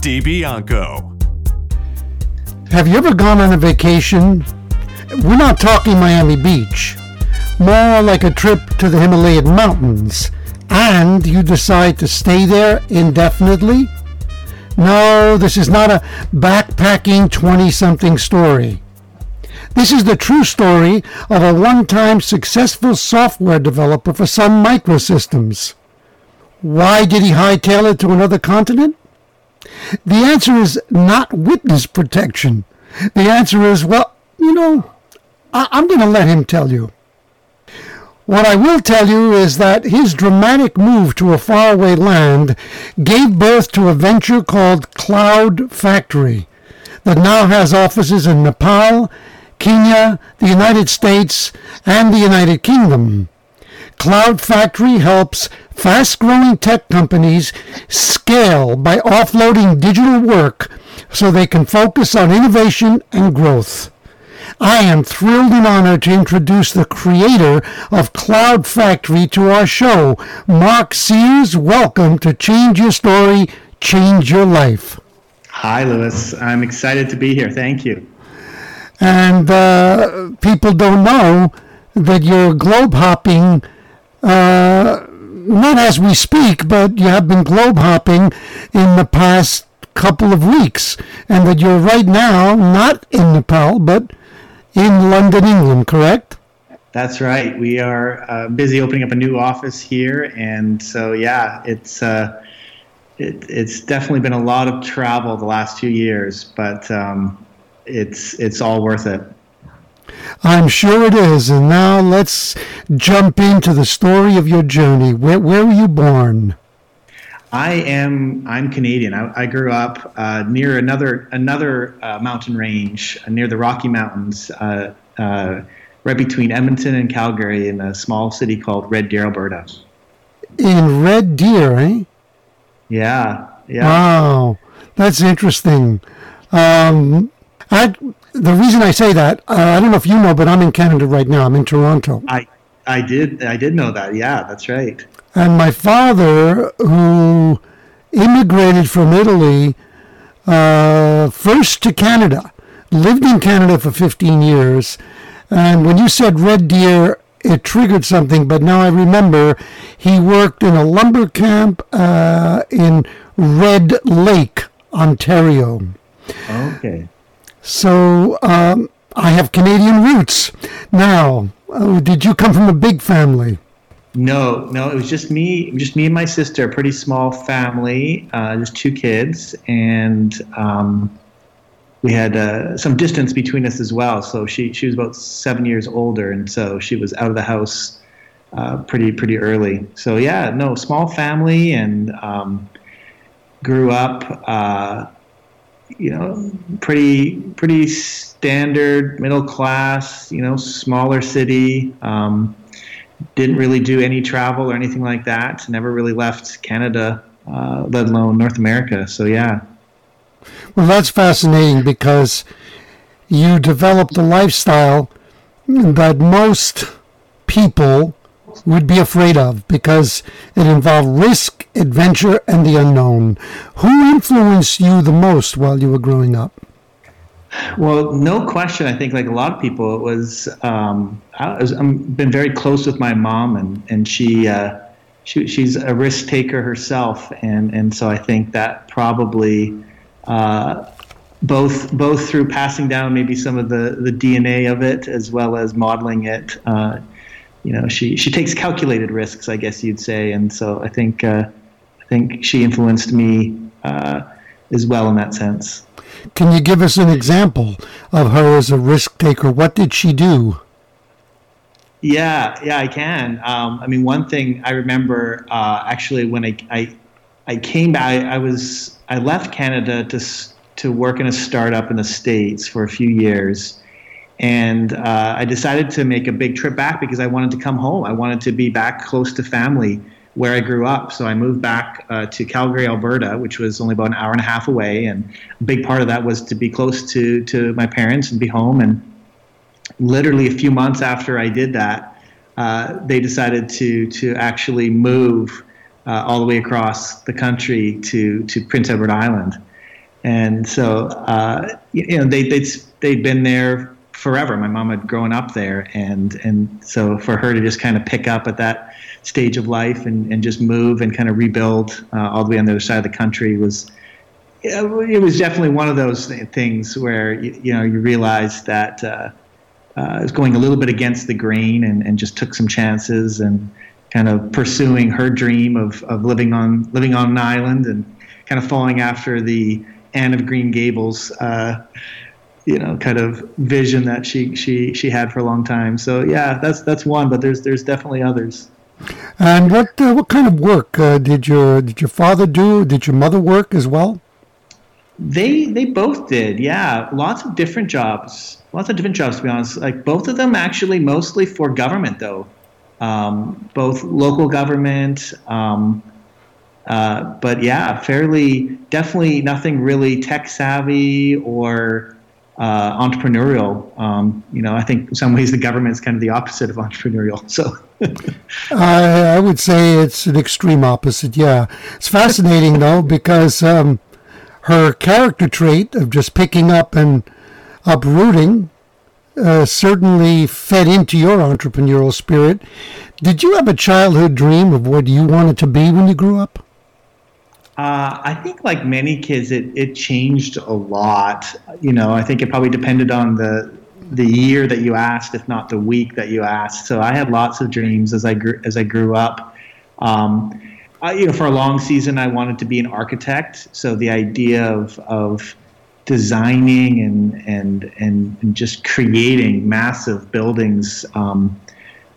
DiBianco. Have you ever gone on a vacation? We're not talking Miami Beach, more like a trip to the Himalayan mountains, and you decide to stay there indefinitely? No, this is not a backpacking 20 something story. This is the true story of a one time successful software developer for Sun Microsystems. Why did he hightail it to another continent? The answer is not witness protection. The answer is, well, you know, I- am going to let him tell you. What I will tell you is that his dramatic move to a faraway land gave birth to a venture called Cloud Factory that now has offices in Nepal, Kenya, the United States, and the United Kingdom. Cloud Factory helps fast growing tech companies scale by offloading digital work so they can focus on innovation and growth. I am thrilled and honored to introduce the creator of Cloud Factory to our show. Mark Sears, welcome to Change Your Story, Change Your Life. Hi, Louis. I'm excited to be here. Thank you. And uh, people don't know that you're globe hopping uh, not as we speak, but you have been globe hopping in the past couple of weeks, and that you're right now not in Nepal, but in London, England, correct? That's right. We are uh, busy opening up a new office here, and so yeah, it's uh, it, it's definitely been a lot of travel the last two years, but um, it's it's all worth it. I'm sure it is. And now let's jump into the story of your journey. Where, where were you born? I am. I'm Canadian. I, I grew up uh, near another another uh, mountain range uh, near the Rocky Mountains, uh, uh, right between Edmonton and Calgary, in a small city called Red Deer, Alberta. In Red Deer, eh? Yeah. Yeah. Wow, that's interesting. Um, I the reason I say that, uh, I don't know if you know, but I'm in Canada right now. I'm in Toronto. I I did I did know that. Yeah, that's right. And my father, who immigrated from Italy uh, first to Canada, lived in Canada for 15 years. And when you said Red Deer, it triggered something. But now I remember he worked in a lumber camp uh, in Red Lake, Ontario. Okay. So um, I have Canadian roots. Now, uh, did you come from a big family? No, no, it was just me, just me and my sister. Pretty small family, uh, just two kids, and um, we had uh, some distance between us as well. So she she was about seven years older, and so she was out of the house uh, pretty pretty early. So yeah, no, small family, and um, grew up uh, you know, pretty pretty standard middle class, you know, smaller city. Um, didn't really do any travel or anything like that. Never really left Canada, uh, let alone North America. So yeah. Well, that's fascinating because you developed a lifestyle that most people would be afraid of because it involved risk, adventure, and the unknown. Who influenced you the most while you were growing up? Well, no question. I think, like a lot of people, it was. Um, I was, I've been very close with my mom, and and she, uh, she she's a risk taker herself, and and so I think that probably. Uh, both both through passing down maybe some of the, the DNA of it as well as modeling it, uh, you know, she she takes calculated risks, I guess you'd say, and so I think uh, I think she influenced me uh, as well in that sense. Can you give us an example of her as a risk taker? What did she do? Yeah, yeah, I can. Um, I mean, one thing I remember uh, actually when I, I I came back. I, I was I left Canada to to work in a startup in the states for a few years, and uh, I decided to make a big trip back because I wanted to come home. I wanted to be back close to family where I grew up. So I moved back uh, to Calgary, Alberta, which was only about an hour and a half away, and a big part of that was to be close to to my parents and be home. And literally a few months after I did that, uh, they decided to to actually move uh, all the way across the country to to Prince Edward Island, and so uh, you know they they'd they'd been there forever. My mom had grown up there, and and so for her to just kind of pick up at that stage of life and, and just move and kind of rebuild uh, all the way on the other side of the country was it was definitely one of those things where you, you know you realize that uh, uh, it was going a little bit against the grain and, and just took some chances and kind of pursuing her dream of, of living on living on an island and kind of following after the Anne of Green Gables, uh, you know, kind of vision that she she she had for a long time. So yeah, that's that's one, but there's there's definitely others. And what uh, what kind of work uh, did your did your father do? Did your mother work as well? They they both did. Yeah, lots of different jobs. Lots of different jobs to be honest. Like both of them actually mostly for government though um, both local government, um, uh, but yeah, fairly definitely nothing really tech savvy or uh, entrepreneurial. Um, you know, I think in some ways the government is kind of the opposite of entrepreneurial. So. I, I would say it's an extreme opposite. Yeah, it's fascinating though because um, her character trait of just picking up and uprooting uh, certainly fed into your entrepreneurial spirit. Did you have a childhood dream of what you wanted to be when you grew up? Uh, I think, like many kids, it, it changed a lot. You know, I think it probably depended on the the year that you asked, if not the week that you asked. So I had lots of dreams as I grew as I grew up. Um, I, you know, for a long season, I wanted to be an architect. So the idea of of designing and and and, just creating massive buildings um,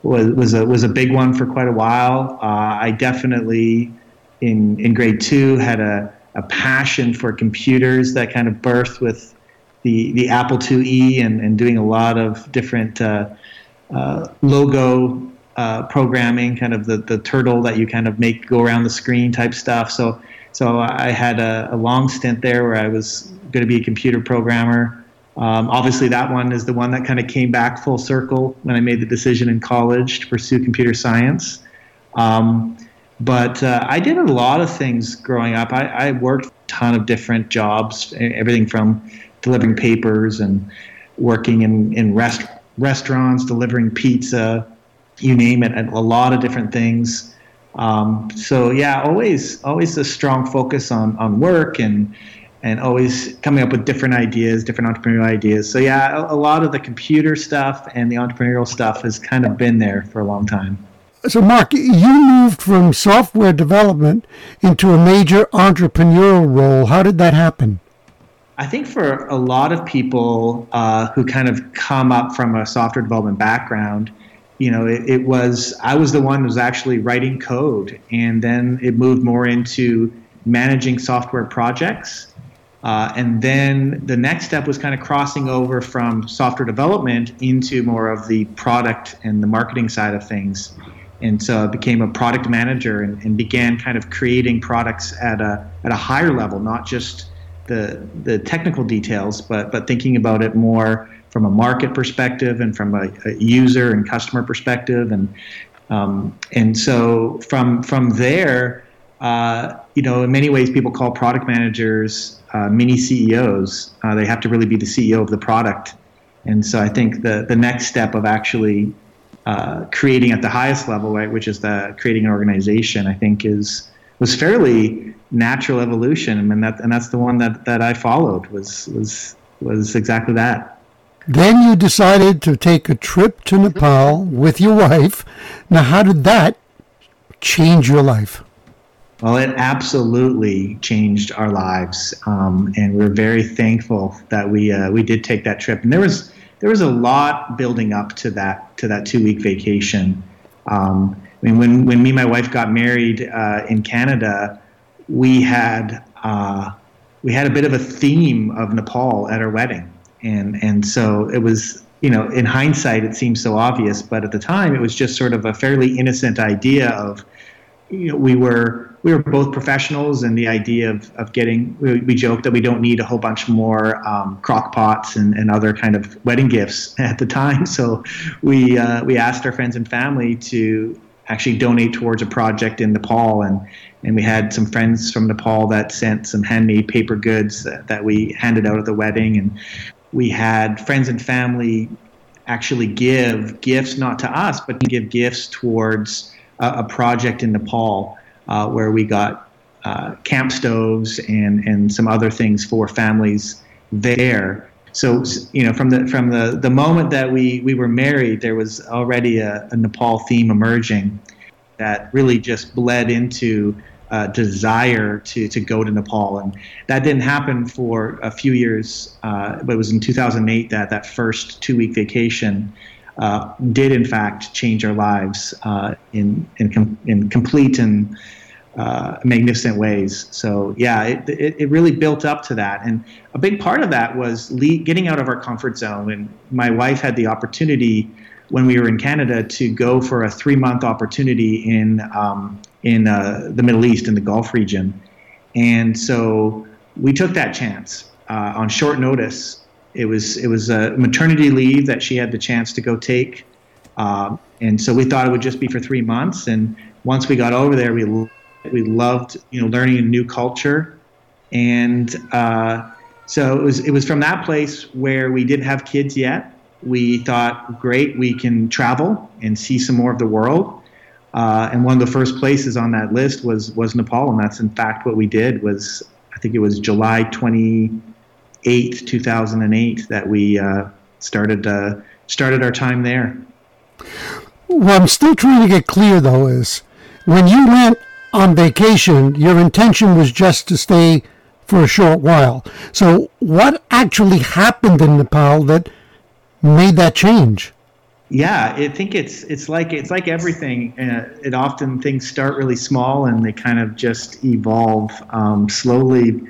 was was a was a big one for quite a while. Uh, I definitely in in grade two had a a passion for computers that kind of birthed with the the Apple IIe and and doing a lot of different uh, uh, logo. Uh, programming, kind of the, the turtle that you kind of make go around the screen type stuff. So, so I had a, a long stint there where I was going to be a computer programmer. Um, obviously, that one is the one that kind of came back full circle when I made the decision in college to pursue computer science. Um, but uh, I did a lot of things growing up. I, I, worked a ton of different jobs, everything from delivering papers and working in, in rest, restaurants, delivering pizza, you name it, a lot of different things. Um, so yeah, always always a strong focus on on work and and always coming up with different ideas, different entrepreneurial ideas. So yeah, a, a, lot of the computer stuff and the entrepreneurial stuff has kind of been there for a long time. So Mark, you moved from software development into a major entrepreneurial role. How did that happen? I think for a lot of people uh, who kind of come up from a software development background, you know, it, it was I was the one who was actually writing code, and then it moved more into managing software projects uh, and then the next step was kind of crossing over from software development into more of the product and the marketing side of things. And so I became a product manager and, and began kind of creating products at a, at a higher level, not just the, the technical details, but, but thinking about it more from a market perspective and from a, a user and customer perspective. And, um, and so from, from there, uh, you know, in many ways, people call product managers uh, mini CEOs. Uh, they have to really be the CEO of the product. And so I think the, the next step of actually uh, creating at the highest level, right, which is the creating an organization, I think is was fairly natural evolution. I mean, that, and that's the one that, that I followed was was was exactly that. Then you decided to take a trip to Nepal with your wife. Now, how did that change your life? Well, it absolutely changed our lives, um, and we're very thankful that we uh, we did take that trip. And there was there was a lot building up to that to that two week vacation. Um, I mean, when when me and my wife got married uh, in Canada, we had uh, we had a bit of a theme of Nepal at our wedding, and and so it was you know in hindsight it seems so obvious, but at the time it was just sort of a fairly innocent idea of you know we were we were both professionals, and the idea of, of getting we, we joked that we don't need a whole bunch more um, crock pots and, and other kind of wedding gifts at the time. So we uh, we asked our friends and family to actually donate towards a project in Nepal, and and we had some friends from Nepal that sent some handmade paper goods that, that we handed out at the wedding, and we had friends and family actually give gifts not to us but give gifts towards a, a project in Nepal uh, where we got uh, camp stoves and and some other things for families there. So you know, from the from the the moment that we we were married, there was already a, a Nepal theme emerging that really just bled into uh, desire to to go to Nepal, and that didn't happen for a few years. Uh, but it was in 2008 that that first two week vacation uh, did in fact change our lives uh, in in, com- in complete and uh, magnificent ways. So yeah, it, it, it, really built up to that, and a big part of that was le- getting out of our comfort zone. And my wife had the opportunity when we were in Canada to go for a three month opportunity in um, in uh, the Middle East in the Gulf region, and so we took that chance uh, on short notice. It was it was a maternity leave that she had the chance to go take, um, and so we thought it would just be for three months. And once we got over there, we we loved, you know, learning a new culture, and uh, so it was. It was from that place where we didn't have kids yet. We thought, great, we can travel and see some more of the world. Uh, and one of the first places on that list was was Nepal, and that's in fact what we did. Was I think it was July twenty eighth, two thousand and eight, that we uh, started uh, started our time there. What I'm still trying to get clear though is when you went on vacation, your intention was just to stay for a short while. So, what actually happened in Nepal that made that change? Yeah, I think it's it's like it's like everything. Uh, it often things start really small and they kind of just evolve um, slowly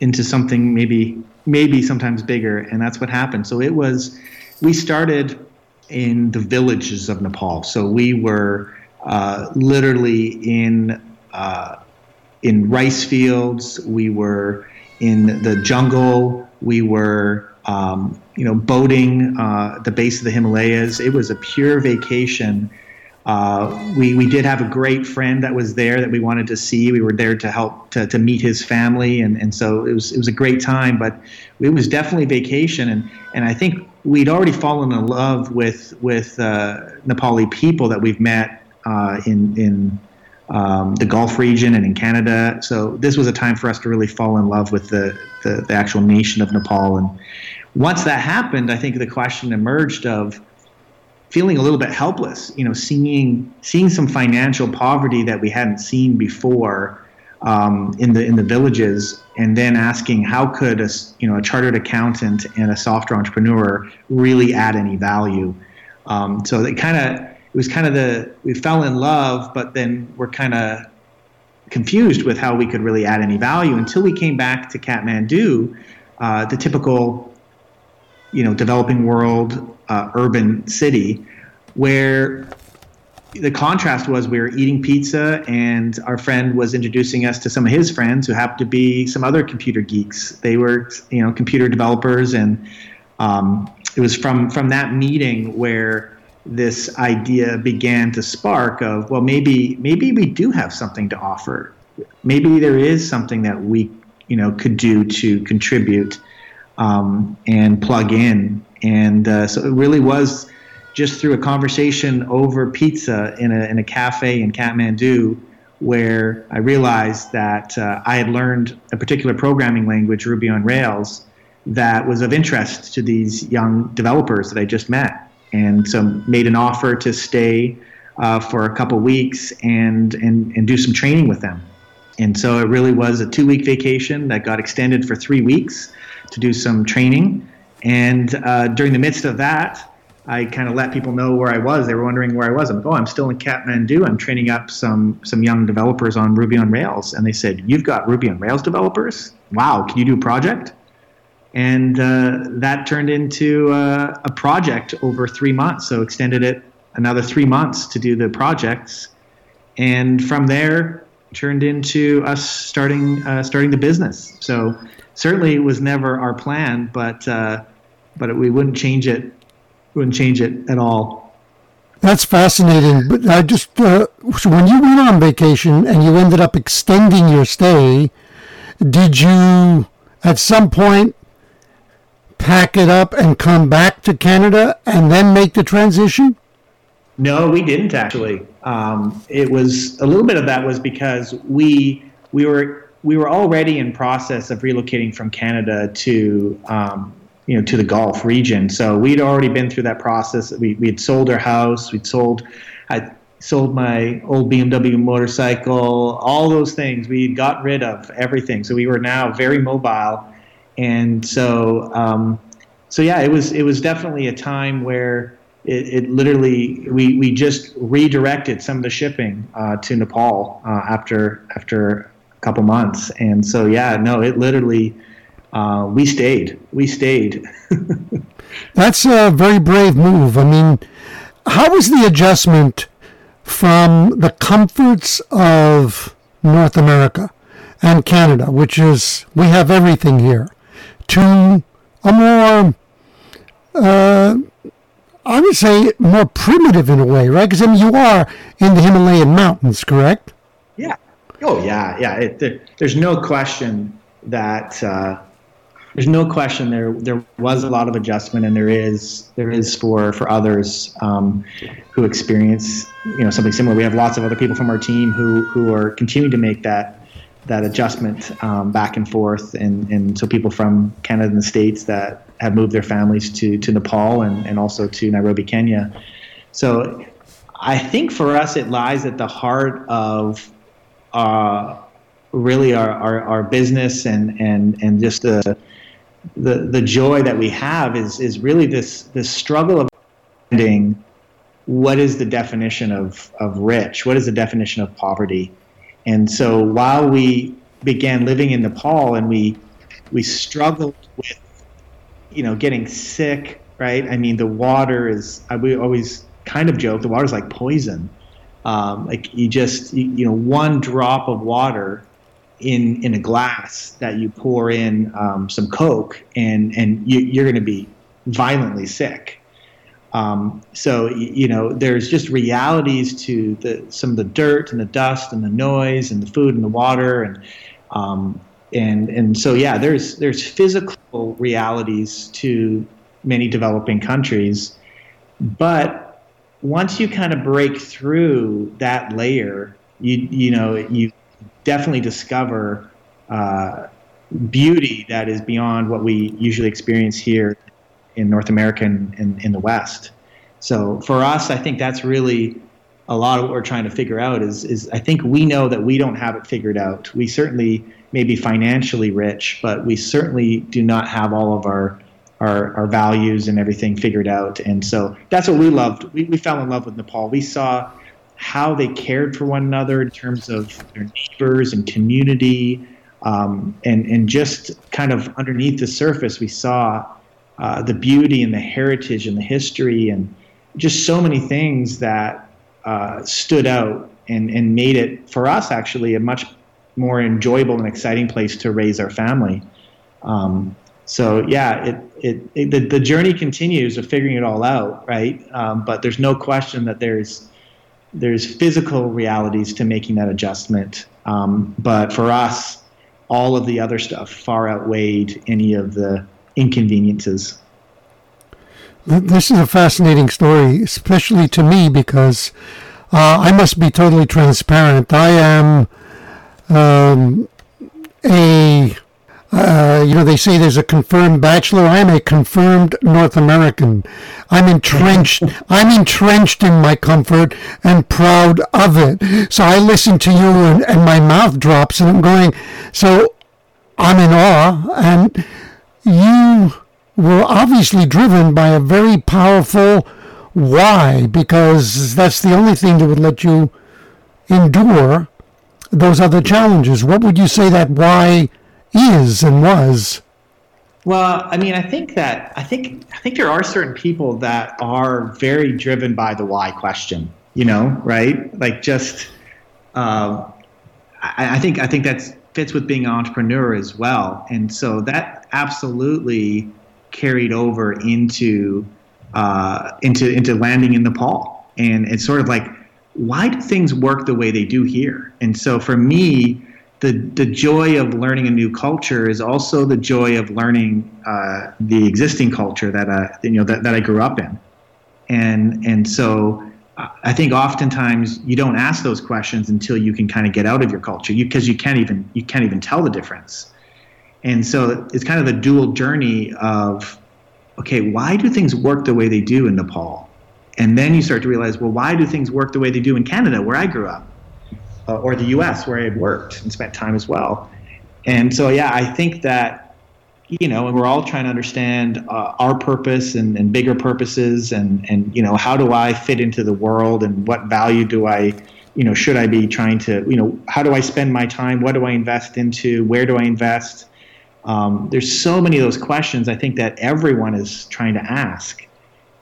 into something maybe maybe sometimes bigger, and that's what happened. So it was we started in the villages of Nepal. So we were uh, literally in uh, in rice fields. We were in the jungle. We were, um, you know, boating uh, the base of the Himalayas. It was a pure vacation. Uh, we, we did have a great friend that was there that we wanted to see. We were there to help to, to meet his family, and, and so it was it was a great time. But it was definitely vacation, and, and I think we'd already fallen in love with with uh, Nepali people that we've met uh, in in um, the Gulf region and in Canada. So this was a time for us to really fall in love with the, the, the actual nation of Nepal. And once that happened, I think the question emerged of feeling a little bit helpless. You know, seeing seeing some financial poverty that we hadn't seen before um, in the in the villages, and then asking how could a you know a chartered accountant and a software entrepreneur really add any value. Um, so it kind of it was kind of the we fell in love, but then we're kind of confused with how we could really add any value until we came back to Kathmandu, uh, the typical, you know, developing world uh, urban city, where the contrast was we were eating pizza and our friend was introducing us to some of his friends who happened to be some other computer geeks. They were, you know, computer developers, and um, it was from from that meeting where this idea began to spark of well maybe maybe we do have something to offer maybe there is something that we you know could do to contribute um, and plug in and uh, so it really was just through a conversation over pizza in a, in a cafe in Kathmandu where I realized that uh, I had learned a particular programming language, Ruby on Rails, that was of interest to these young developers that I just met and so made an offer to stay uh, for a couple weeks and, and and do some training with them. And so it really was a two week vacation that got extended for three weeks to do some training. And uh, during the midst of that, I kind of let people know where I was. They were wondering where I was. I'm like, oh, I'm still in Kathmandu. I'm training up some some young developers on Ruby on Rails. And they said, you've got Ruby on Rails developers? Wow, can you do a project? And uh, that turned into uh, a project over three months. So extended it another three months to do the projects. And from there, turned into us starting uh, starting the business. So certainly it was never our plan, but uh, but we wouldn't change it wouldn't change it at all. That's fascinating. But I just uh, so when you went on vacation and you ended up extending your stay, did you at some point pack it up and come back to Canada and then make the transition? No, we didn't actually. Um, it was a little bit of that was because we we were we were already in process of relocating from Canada to um, you know to the Gulf region. So we'd already been through that process. We we had sold our house. We'd sold. I sold my old BMW motorcycle. All those things we got rid of everything. So we were now very mobile, and so um, so yeah, it was it was definitely a time where. It, it, literally we, we just redirected some of the shipping uh, to Nepal uh, after after a couple months and so yeah no it literally uh, we stayed. We stayed. That's a very brave move. I mean, how was the adjustment from the comforts of North America and Canada, which is we have everything here, to a more, uh, I would say, more primitive in a way, right? Because I mean, you are in the Himalayan mountains, correct? Yeah. Oh, yeah, yeah. It, there, there's no question that. Uh, there's no question there there was a lot of adjustment and there is there is for for others um, who experience you know something similar. We have lots of other people from our team who who are continuing to make that that adjustment um, back and forth. And and so people from Canada and the States that have moved their families to to Nepal and and also to Nairobi Kenya. So I think for us it lies at the heart of uh, really our, our, our business and, and, and just the, the the joy that we have is is really this this struggle of finding what is the definition of of rich, what is the definition of poverty, and so while we began living in Nepal and we we struggled with you know getting sick, right? I mean, the water is I we always kind of joke the water is like poison. Um, like you just you, you know one drop of water in in a glass that you pour in um, some Coke, and and you, are going to be violently sick. Um, so you know, there's just realities to the some of the dirt and the dust and the noise and the food and the water and um, and and so yeah, there's there's physical realities to many developing countries, but once you kind of break through that layer, you you know you definitely discover uh, beauty that is beyond what we usually experience here in North America and in, in the West. So for us, I think that's really a lot of what we're trying to figure out is, is I think we know that we don't have it figured out. We certainly may be financially rich, but we certainly do not have all of our, our, our values and everything figured out. And so that's what we loved. We, we fell in love with Nepal. We saw how they cared for one another in terms of their neighbors and community. Um, and, and just kind of underneath the surface, we saw uh, the beauty and the heritage and the history and just so many things that uh, stood out and, and made it, for us, actually, a much more enjoyable and exciting place to raise our family. Um, so yeah, it, it, it, the, the journey continues of figuring it all out, right? Um, but there's no question that there's there's physical realities to making that adjustment. Um, but for us, all of the other stuff far outweighed any of the inconveniences. This is a fascinating story, especially to me because uh, I must be totally transparent. I am um, a uh, you know, they say there's a confirmed bachelor. I'm a confirmed North American. I'm entrenched. I'm entrenched in my comfort and proud of it. So I listen to you and, and my mouth drops and I'm going, so I'm in awe. And you were obviously driven by a very powerful why, because that's the only thing that would let you endure those other challenges. What would you say that why is and was? Well, I mean, I think that I think I think there are certain people that are very driven by the why question. You know, right? Like just, uh, I, I think I think that fits with being an entrepreneur as well, and so that absolutely carried over into uh, into into landing in Nepal, and it's sort of like why do things work the way they do here? And so for me, the the joy of learning a new culture is also the joy of learning uh, the existing culture that I you know that, that I grew up in, and and so I think oftentimes you don't ask those questions until you can kind of get out of your culture. Because you, you can't even you can't even tell the difference, and so it's kind of the dual journey of okay why do things work the way they do in Nepal, and then you start to realize well why do things work the way they do in Canada where I grew up uh, or the U.S. where I had worked and spent time as well. And so, yeah, I think that you know, and we're all trying to understand uh, our purpose and, and bigger purposes, and and you know, how do I fit into the world, and what value do I, you know, should I be trying to, you know, how do I spend my time? What do I invest into? Where do I invest? Um, there's so many of those questions I think that everyone is trying to ask,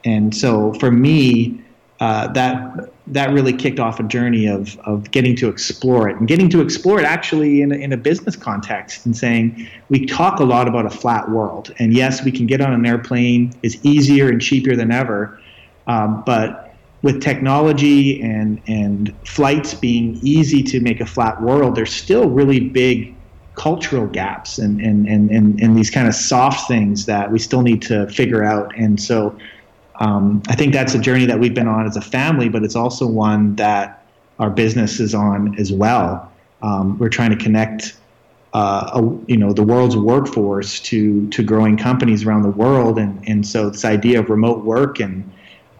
and so for me, uh, that that really kicked off a journey of of getting to explore it. And getting to explore it actually in a, in a business context and saying we talk a lot about a flat world. And yes we can get on an airplane it's easier and cheaper than ever um, but with technology and and flights being easy to make a flat world there's still really big cultural gaps and and and and, and these kind of soft things that we still need to figure out. And so um, I think that's a journey that we've been on as a family, but it's also one that our business is on as well. Um, we're trying to connect, uh, a, you know, the world's workforce to to growing companies around the world, and and so this idea of remote work and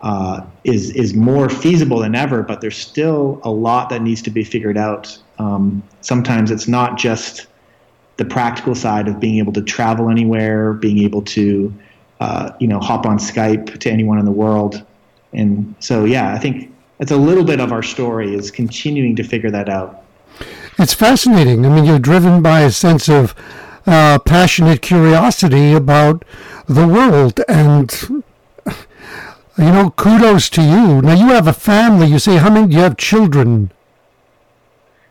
uh, is is more feasible than ever. But there's still a lot that needs to be figured out. Um, sometimes it's not just the practical side of being able to travel anywhere, being able to uh, you know, hop on Skype to anyone in the world. And so, yeah, I think that's a little bit of our story is continuing to figure that out. It's fascinating. I mean, you're driven by a sense of uh, passionate curiosity about the world, and you know, kudos to you. Now, you have a family. You say, how many? Do you have children?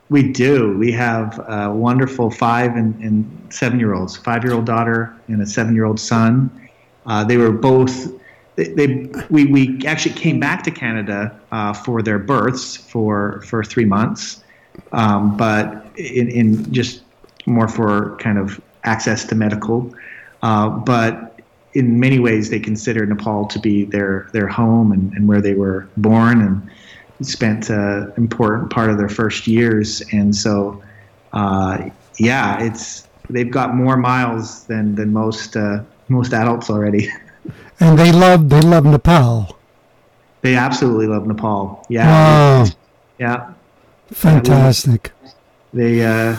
We do. We have a wonderful five and, and seven year olds, five year old daughter and a seven year old son. Uh, they were both. They, they, we, we actually came back to Canada uh, for their births for for three months, um, but in, in just more for kind of access to medical. Uh, but in many ways, they consider Nepal to be their their home and, and where they were born and spent an important part of their first years. And so, uh, yeah, it's they've got more miles than than most uh, most adults already. And they love they love Nepal. They absolutely love Nepal. Yeah. Wow. Yeah. Fantastic. They uh,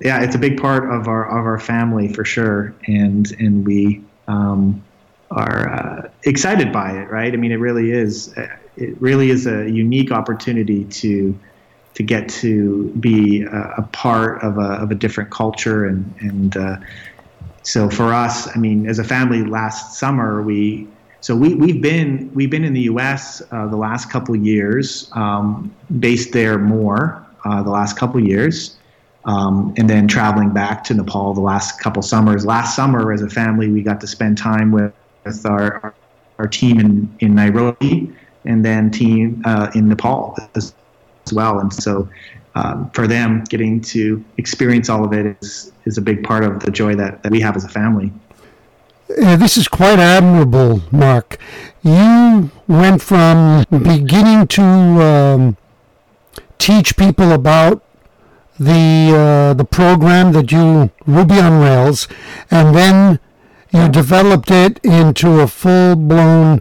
yeah, it's a big part of our of our family for sure, and and we um, are uh, excited by it. Right? I mean, it really is. Uh, it really is a unique opportunity to to get to be a, a part of a of a different culture and and uh, so for us, I mean, as a family, last summer we so we we've been we've been in the U.S. Uh, the last couple years, um, based there more uh, the last couple years, um, and then traveling back to Nepal the last couple summers. Last summer, as a family, we got to spend time with, with our, our, team in in Nairobi, and then team uh, in Nepal as, as well. And so um, for them, getting to experience all of it is, is a big part of the joy that, that we have as a family. Uh, this is quite admirable, Mark. You went from beginning to um, teach people about the uh, the program that you Ruby on Rails, and then you developed it into a full blown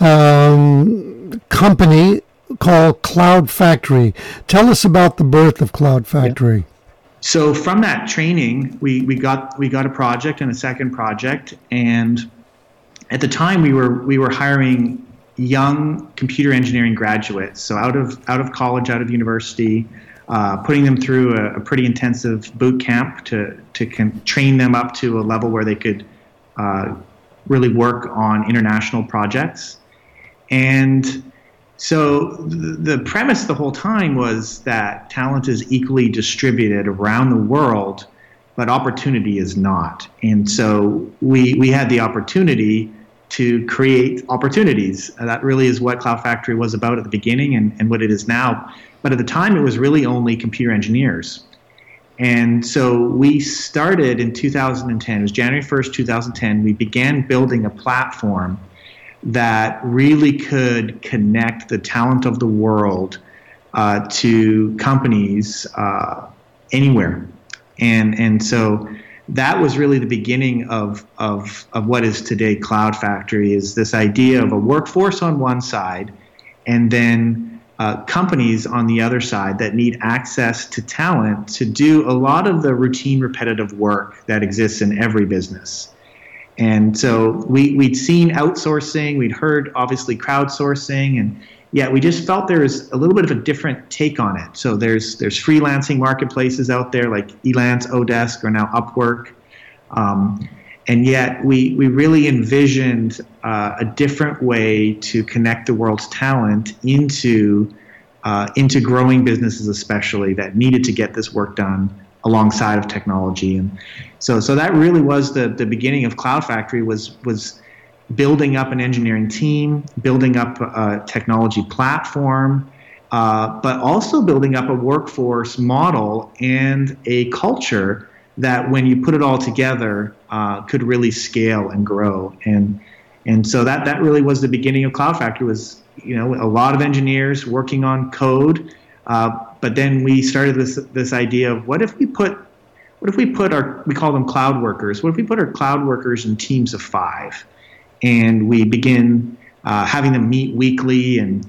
um, company called Cloud Factory. Tell us about the birth of Cloud Factory. Yeah. So from that training, we, we got we got a project and a second project, and at the time we were we were hiring young computer engineering graduates, so out of out of college, out of university, uh, putting them through a, a, pretty intensive boot camp to to con- train them up to a level where they could uh, really work on international projects. And so the, premise the whole time was that talent is equally distributed around the world, but opportunity is not. And so we we had the opportunity to create opportunities. that really is what Cloud Factory was about at the beginning and, and what it is now. But at the time, it was really only computer engineers. And so we started in 2010, it was January 1st, 2010. We began building a platform that really could connect the talent of the world uh, to companies uh, anywhere. And, and so that was really the beginning of, of, of what is today Cloud Factory is this idea of a workforce on one side and then uh, companies on the other side that need access to talent to do a lot of the routine repetitive work that exists in every business. And so we, we'd seen outsourcing, we'd heard obviously crowdsourcing, and yeah, we just felt there was a little bit of a different take on it. So there's there's freelancing marketplaces out there like Elance, Odesk, or now Upwork, um, and yet we we really envisioned uh, a different way to connect the world's talent into uh, into growing businesses, especially that needed to get this work done alongside of technology. And so so that really was the the beginning of Cloud Factory was was building up an engineering team, building up a technology platform, uh, but also building up a workforce model and a culture that, when you put it all together, uh, could really scale and grow. And and so that that really was the beginning of Cloud Factory. Was you know a lot of engineers working on code, uh, but then we started this this idea of what if we put what if we put our we call them cloud workers? What if we put our cloud workers in teams of five? and we begin uh, having them meet weekly. And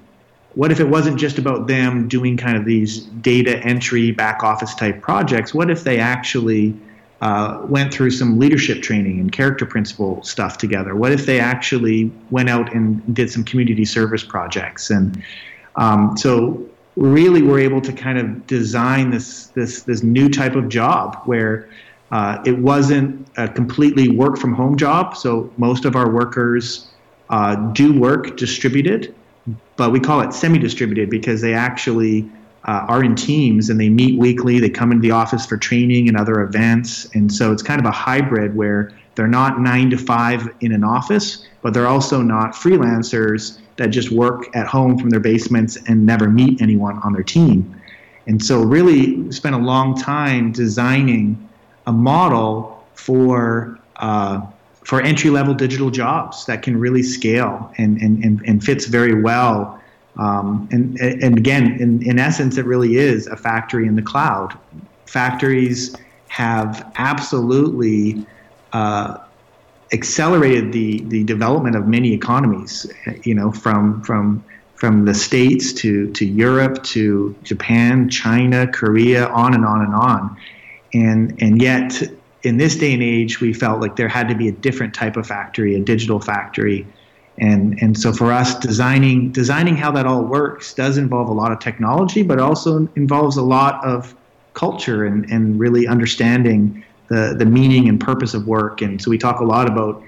what if it wasn't just about them doing kind of these data entry, back office type projects? What if they actually uh, went through some leadership training and character principle stuff together? What if they actually went out and did some community service projects? And um, so, really, we're able to kind of design this this this new type of job where uh, it wasn't a completely work from home job, so most of our workers uh, do work distributed, but we call it semi distributed because they actually uh, are in teams and they meet weekly. They come into the office for training and other events. And so it's kind of a hybrid where they're not nine to five in an office, but they're also not freelancers that just work at home from their basements and never meet anyone on their team. And so, really, spent a long time designing a model for uh, for entry level digital jobs that can really scale and and, and, and fits very well. Um, and and again, in, in essence, it really is a factory in the cloud. Factories have absolutely uh, accelerated the the development of many economies. You know, from from from the states to to Europe to Japan, China, Korea, on and on and on and and yet in this day and age we felt like there had to be a different type of factory a digital factory and and so for us designing designing how that all works does involve a lot of technology but also involves a lot of culture and and really understanding the the meaning and purpose of work. And so we talk a lot about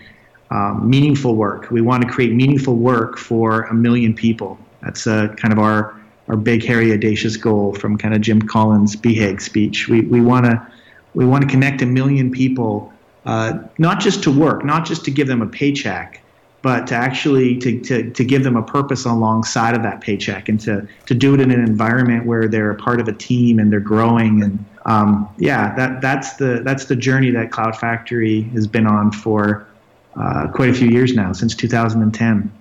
um, meaningful work. We want to create meaningful work for a million people. That's uh, kind of our our big, hairy, audacious goal from kind of Jim Collins' BHAG speech. We we want to we want to connect a million people, uh, not just to work, not just to give them a paycheck, but to actually to, to, to give them a purpose alongside of that paycheck and to, to do it in an environment where they're a part of a team and they're growing and um, yeah that that's the that's the journey that Cloud Factory has been on for uh, quite a few years now since 2010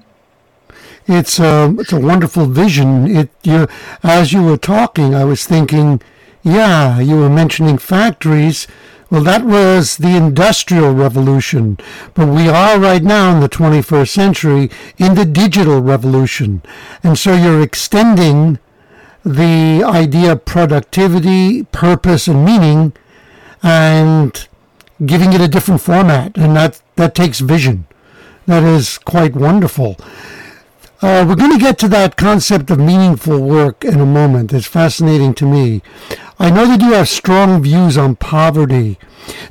it's a, um, it's a wonderful vision. It you as you were talking, I was thinking, yeah, you were mentioning factories. Well, that was the Industrial Revolution, but we are right now in the 21st century in the digital revolution, and so you're extending the idea of productivity, purpose, and meaning, and giving it a different format, and that that takes vision. That is quite wonderful. Uh, we're going to get to that concept of meaningful work in a moment. It's fascinating to me. I know that you have strong views on poverty.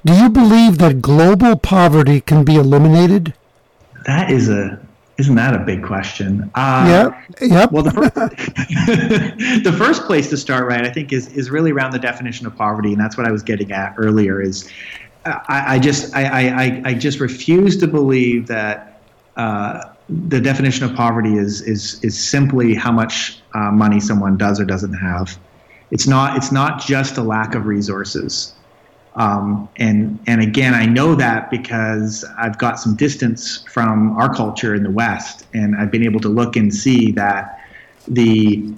Do you believe that global poverty can be eliminated? That is a isn't that a big question? Uh, yeah. Yep. Well, the first, the first place to start, right, I think, is is really around the definition of poverty, and that's what I was getting at earlier. Is I, I just I, I I just refuse to believe that uh, the definition of poverty is is is simply how much uh, money someone does or doesn't have. It's not it's not just a lack of resources. Um, and and again, I know that because I've got some distance from our culture in the West, and I've been able to look and see that the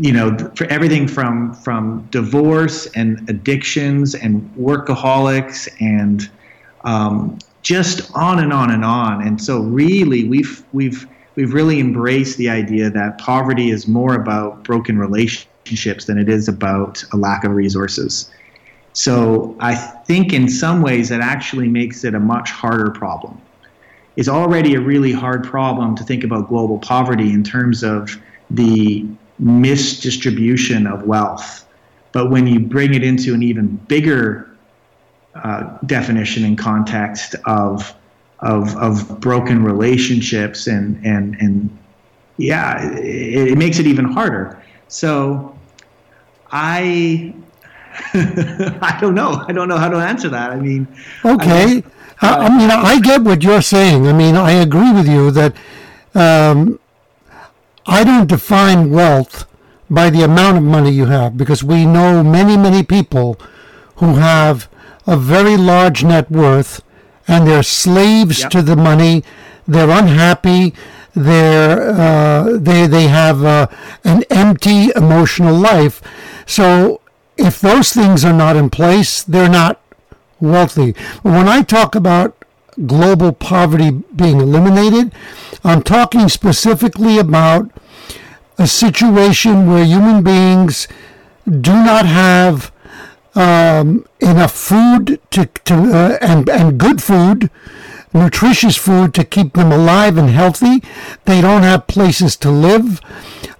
you know for everything from from divorce and addictions and workaholics and um, just on and on and on. And so really, we've we've we've really embraced the idea that poverty is more about broken relationships than it is about a lack of resources. So I think in some ways that actually makes it a much harder problem. It's already a really hard problem to think about global poverty in terms of the misdistribution of wealth. But when you bring it into an even bigger uh, definition and context of, of, of broken relationships and, and, and yeah, it, it makes it even harder. So I I don't know. I don't know how to answer that. I mean, okay. I, uh, I mean, I get what you're saying. I mean, I agree with you that um, I don't define wealth by the amount of money you have because we know many, many people who have a very large net worth and they're slaves yep. to the money. They're unhappy. They're uh, they they have uh, an empty emotional life. So if those things are not in place, they're not wealthy. When I talk about global poverty being eliminated, I'm talking specifically about a situation where human beings do not have um, enough food to, to uh, and and good food, nutritious food to keep them alive and healthy. They don't have places to live.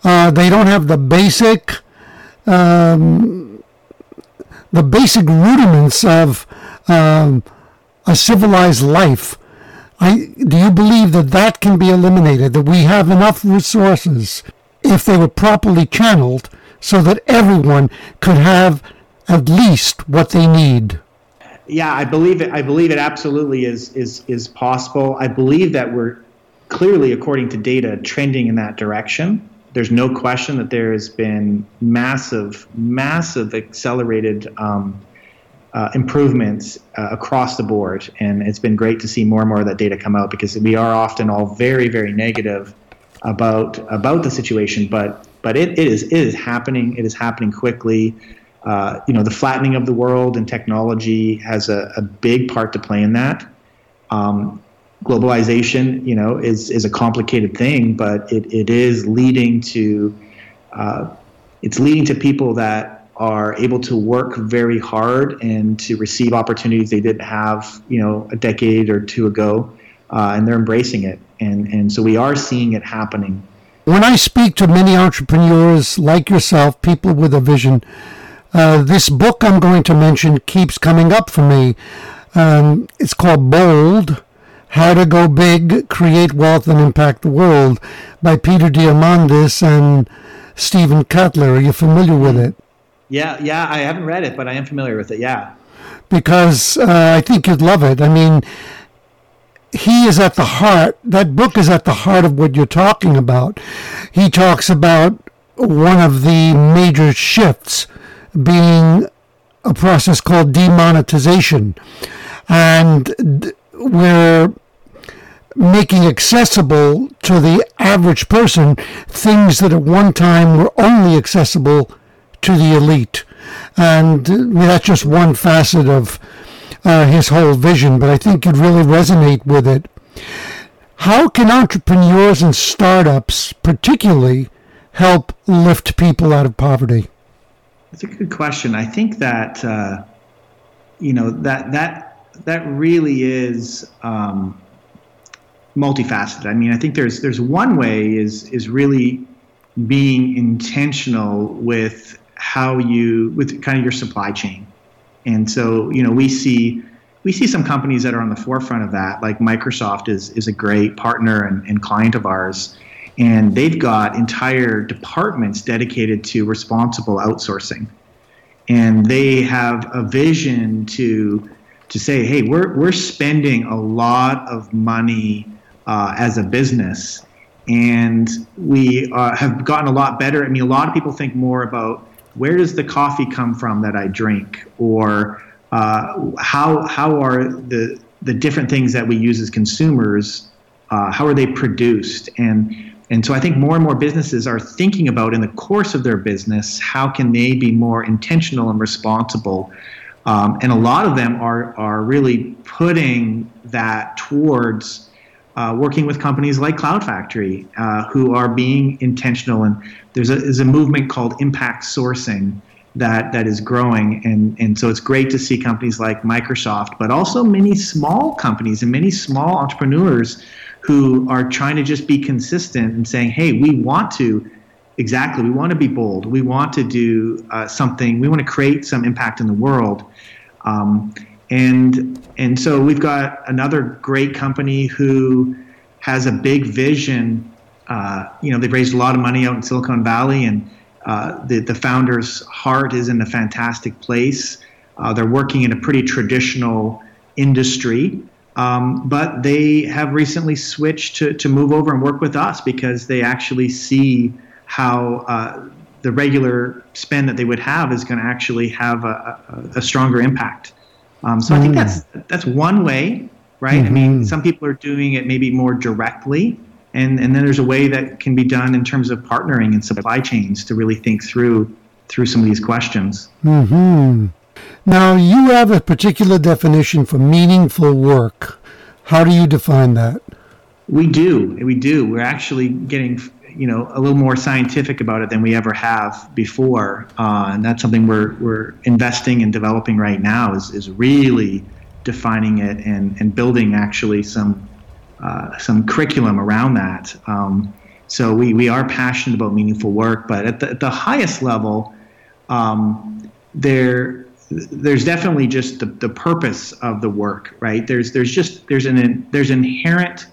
Uh, they don't have the basic um, the basic rudiments of um, a civilized life. I, do you believe that that can be eliminated? That we have enough resources, if they were properly channeled, so that everyone could have at least what they need? Yeah, I believe it. I believe it absolutely is is is possible. I believe that we're clearly, according to data, trending in that direction there's no question that there has been massive, massive accelerated um, uh, improvements uh, across the board, and it's been great to see more and more of that data come out because we are often all very, very negative about about the situation, but but it, it is it is happening. It is happening quickly. Uh, you know, the flattening of the world and technology has a, a big part to play in that. Um, globalization, you know, is is a complicated thing, but it, it is leading to uh, it's leading to people that are able to work very hard and to receive opportunities they didn't have, you know, a decade or two ago, uh, and they're embracing it, and and so we are seeing it happening. When I speak to many entrepreneurs like yourself, people with a vision, uh, this book I'm going to mention keeps coming up for me. Um, it's called Bold how to Go Big, Create Wealth, and Impact the World by Peter Diamandis and Steven Kotler. Are you familiar with it? Yeah, yeah, I haven't read it, but I am familiar with it, yeah. Because uh, I think you'd love it. I mean, he is at the heart, that book is at the heart of what you're talking about. He talks about one of the major shifts being a process called demonetization. And we're making accessible to the average person things that at one time were only accessible to the elite. And that's just one facet of uh, his whole vision, but I think you'd really resonate with it. How can entrepreneurs and startups, particularly, help lift people out of poverty? That's a good question. I think that uh, you know that that that really is um, multifaceted. I mean, I think there's there's one way is is really being intentional with how you with kind of your supply chain. And so, you know, we see we see some companies that are on the forefront of that, like Microsoft is is a great partner and, and client of ours. And they've got entire departments dedicated to responsible outsourcing. And they have a vision to to say, hey, we're we're spending a lot of money uh, as a business, and we uh, have gotten a lot better. I mean, a lot of people think more about where does the coffee come from that I drink, or uh, how how are the the different things that we use as consumers, uh, how are they produced, and and so I think more and more businesses are thinking about in the course of their business how can they be more intentional and responsible. Um, and a lot of them are are really putting that towards uh, working with companies like Cloud Factory, uh, who are being intentional. And there's a, there's a movement called impact sourcing that, that is growing. And, and so it's great to see companies like Microsoft, but also many small companies and many small entrepreneurs who are trying to just be consistent and saying, hey, we want to. Exactly. We want to be bold. We want to do uh, something. We want to create some impact in the world. Um, and and so we've got another great company who has a big vision. Uh, you know, they've raised a lot of money out in Silicon Valley, and uh, the the founder's heart is in a fantastic place. Uh, they're working in a pretty traditional industry, um, but they have recently switched to, to move over and work with us because they actually see how uh, the regular spend that they would have is going to actually have a, a, a stronger impact. Um, so mm. I think that's that's one way, right? Mm-hmm. I mean, mm-hmm. some people are doing it maybe more directly, and and then there's a way that can be done in terms of partnering and supply chains to really think through through some of these questions. Mm-hmm. Now you have a particular definition for meaningful work. How do you define that? We do. We do. We're actually getting you know a little more scientific about it than we ever have before, uh, and that's something we're we're investing and developing right now. Is is really defining it and and building actually some uh, some curriculum around that. Um, so we we are passionate about meaningful work, but at the, at the highest level, um, there there's definitely just the, the purpose of the work, right? There's there's just there's an there's inherent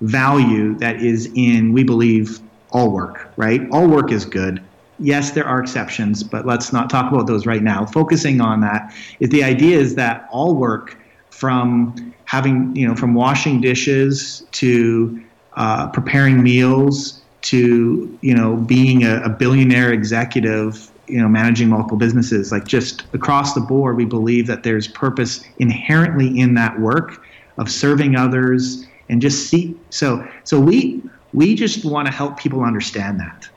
value that is in we believe all work, right? All work is good. Yes, there are exceptions, but let's not talk about those right now. Focusing on that is the idea is that all work from having, you know, from washing dishes to uh, preparing meals to, you know, being a, a billionaire executive you know managing multiple businesses like just across the board we believe that there's purpose inherently in that work of serving others and just see so so we we just want to help people understand that.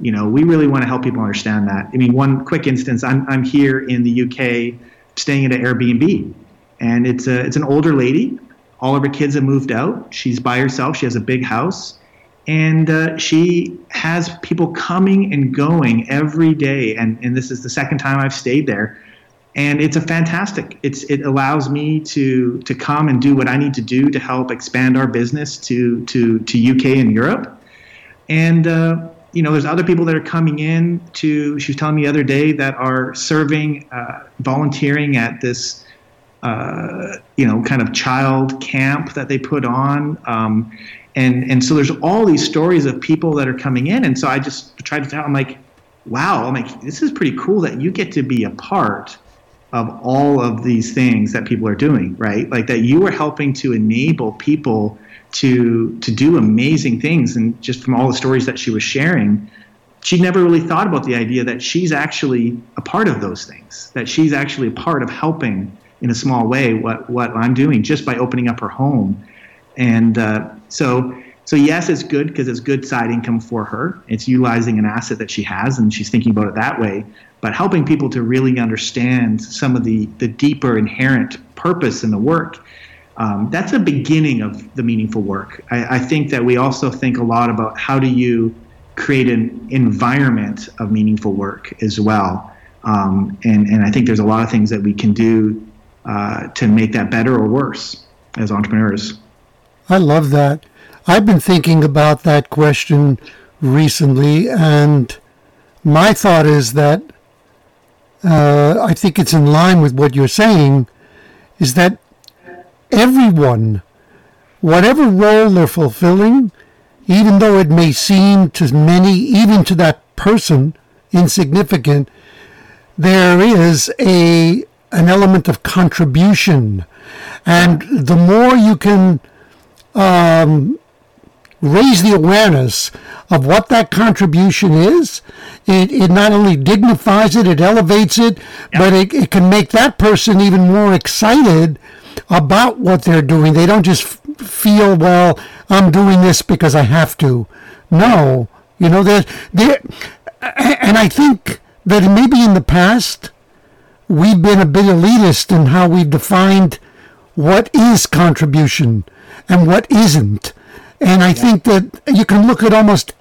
You know, we really want to help people understand that. I mean, one quick instance: I'm I'm here in the UK, staying at an Airbnb, and it's a it's an older lady. All of her kids have moved out. She's by herself. She has a big house, and uh, she has people coming and going every day. And and this is the second time I've stayed there and it's a fantastic it's it allows me to to come and do what i need to do to help expand our business to to to uk and europe. And uh, you know there's other people that are coming in to she was telling me the other day that are serving uh, volunteering at this uh, you know kind of child camp that they put on. Um, and and so there's all these stories of people that are coming in. And so i just tried to tell them like wow i'm like this is pretty cool that you get to be a part of all of these things that people are doing, right? Like that you are helping to enable people to to do amazing things and just from all the stories that she was sharing, she never really thought about the idea that she's actually a part of those things, that she's actually a part of helping in a small way what what I'm doing just by opening up her home. And uh, so so yes, it's good because it's good side income for her. It's utilizing an asset that she has, and she's thinking about it that way but helping people to really understand some of the, the deeper inherent purpose in the work. Um, that's a beginning of the meaningful work. I, I, think that we also think a lot about how do you create an environment of meaningful work as well. Um, and, and I think there's a lot of things that we can do uh, to make that better or worse as entrepreneurs. I love that. I've been thinking about that question recently, and my thought is that uh, I think it's in line with what you're saying, is that everyone, whatever role they're fulfilling, even though it may seem to many, even to that person, insignificant, there is a an element of contribution, and the more you can um, raise the awareness of what that contribution is, it, it not only dignifies it, it elevates it, but it, it can make that person even more excited about what they're doing. They don't just feel, well, I'm doing this because I have to. No, you know, they're, they're, and I think that maybe in the past, we've been a bit elitist in how we've defined what is contribution and what isn't. And I yeah. think that you can look at almost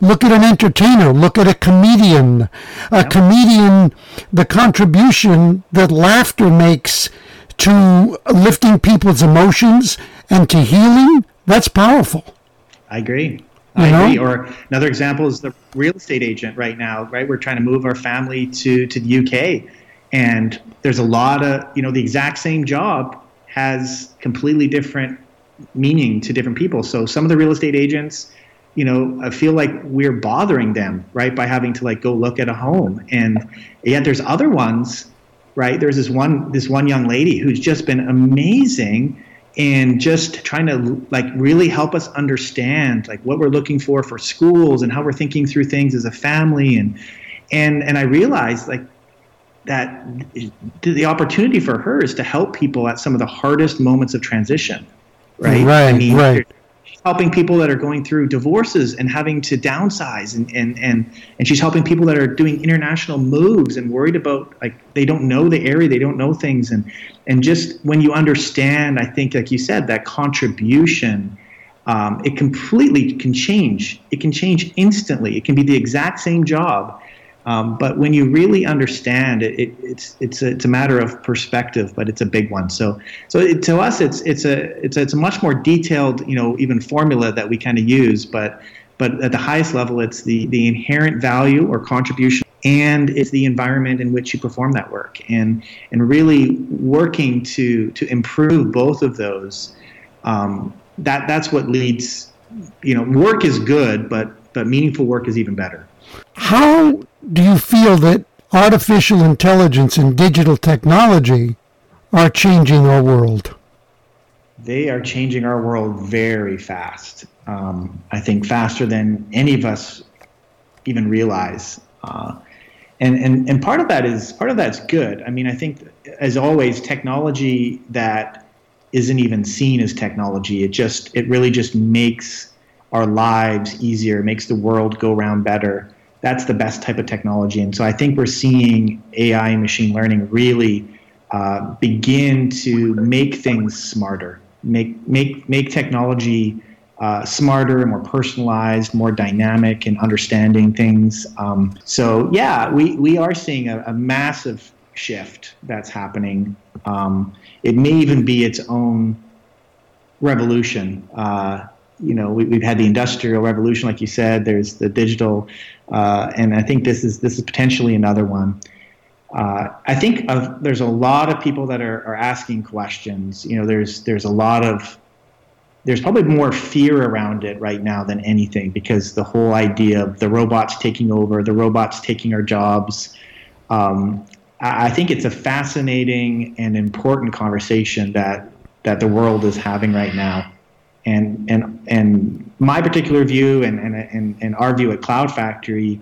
look at an entertainer, look at a comedian. A yeah. comedian, the contribution that laughter makes to lifting people's emotions and to healing, that's powerful. I agree. I agree. Or another example is the real estate agent right now, right? We're trying to move our family to, to the UK. And there's a lot of, you know, the exact same job has completely different meaning to different people. So some of the real estate agents, you know, I feel like we're bothering them, right, by having to like go look at a home. And yet there's other ones, right? There's this one this one young lady who's just been amazing in just trying to like really help us understand like what we're looking for for schools and how we're thinking through things as a family and and and I realized like that the opportunity for her is to help people at some of the hardest moments of transition right? Right, I mean, right. helping people that are going through divorces and having to downsize and, and, and, and she's helping people that are doing international moves and worried about like they don't know the area they don't know things and and just when you understand i think like you said that contribution um, it completely can change it can change instantly it can be the exact same job um, but when you really understand it, it, it's it's a, it's a matter of perspective, but it's a big one. So so it, to us, it's it's a it's a, it's a much more detailed, you know, even formula that we kind of use. But but at the highest level, it's the the inherent value or contribution, and it's the environment in which you perform that work, and and really working to to improve both of those. Um, that that's what leads. You know, work is good, but but meaningful work is even better. How do you feel that artificial intelligence and digital technology are changing our world? They are changing our world very fast. Um, I think faster than any of us even realize. Uh, and, and, and part of that is part of that's good. I mean, I think as always, technology that isn't even seen as technology, it just it really just makes our lives easier, makes the world go around better that's the best type of technology. And so I think we're seeing AI and machine learning really uh, begin to make things smarter, make make make technology uh, smarter and more personalized, more dynamic in understanding things. Um, so yeah, we we are seeing a, a massive shift that's happening. Um, it may even be its own revolution. Uh, you know, we, have had the industrial revolution, like you said. There's the digital, uh, and I think this is this is potentially another one. Uh, I think of, there's a lot of people that are, are asking questions. You know, there's there's a lot of there's probably more fear around it right now than anything because the whole idea of the robots taking over, the robots taking our jobs. Um, I, I think it's a fascinating and important conversation that that the world is having right now and and and my particular view and and and, and our view at Cloud Factory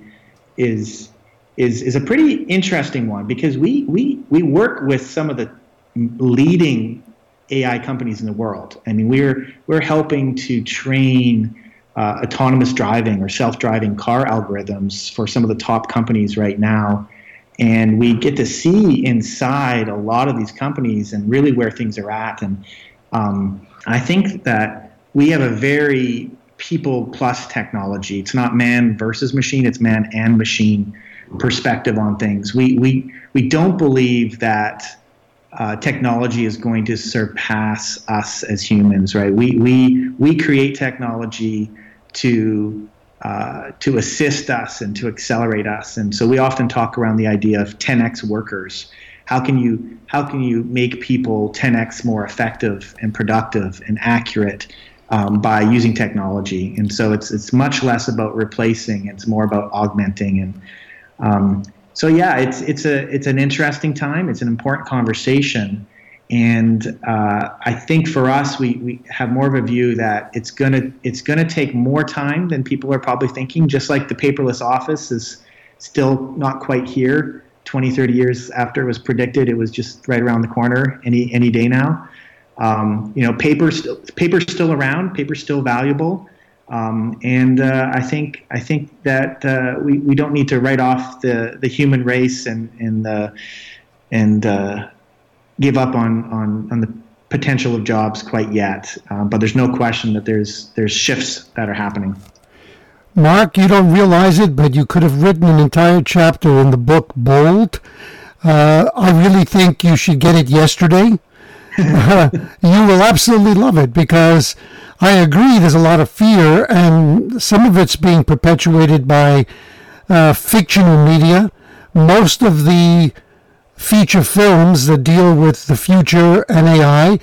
is is is a pretty interesting one because we we we work with some of the leading AI companies in the world. I mean, we're we're helping to train uh, autonomous driving or self-driving car algorithms for some of the top companies right now, and we get to see inside a lot of these companies and really where things are at. And um, I think that we have a very people plus technology. It's not man versus machine, it's man and machine perspective on things. We we we don't believe that uh, technology is going to surpass us as humans, right? We we we create technology to uh, to assist us and to accelerate us, and so we often talk around the idea of 10x workers. How can you how can you make people 10x more effective and productive and accurate um, by using technology? And so it's it's much less about replacing; it's more about augmenting and um, so yeah, it's it's a it's an interesting time. It's an important conversation, and uh, I think for us, we, we have more of a view that it's gonna it's gonna take more time than people are probably thinking. Just like the paperless office is still not quite here. 20, 30 years after it was predicted, it was just right around the corner any any day now. Um, you know, paper's paper's still around. Paper's still valuable. Um, and uh, I think I think that uh, we, we don't need to write off the, the human race and and uh, and uh, give up on, on on the potential of jobs quite yet. Uh, but there's no question that there's there's shifts that are happening. Mark, you don't realize it, but you could have written an entire chapter in the book Bold. I really think you should get it yesterday. you will absolutely love it because I agree there's a lot of fear, and some of it's being perpetuated by uh, fictional media. Most of the feature films that deal with the future and AI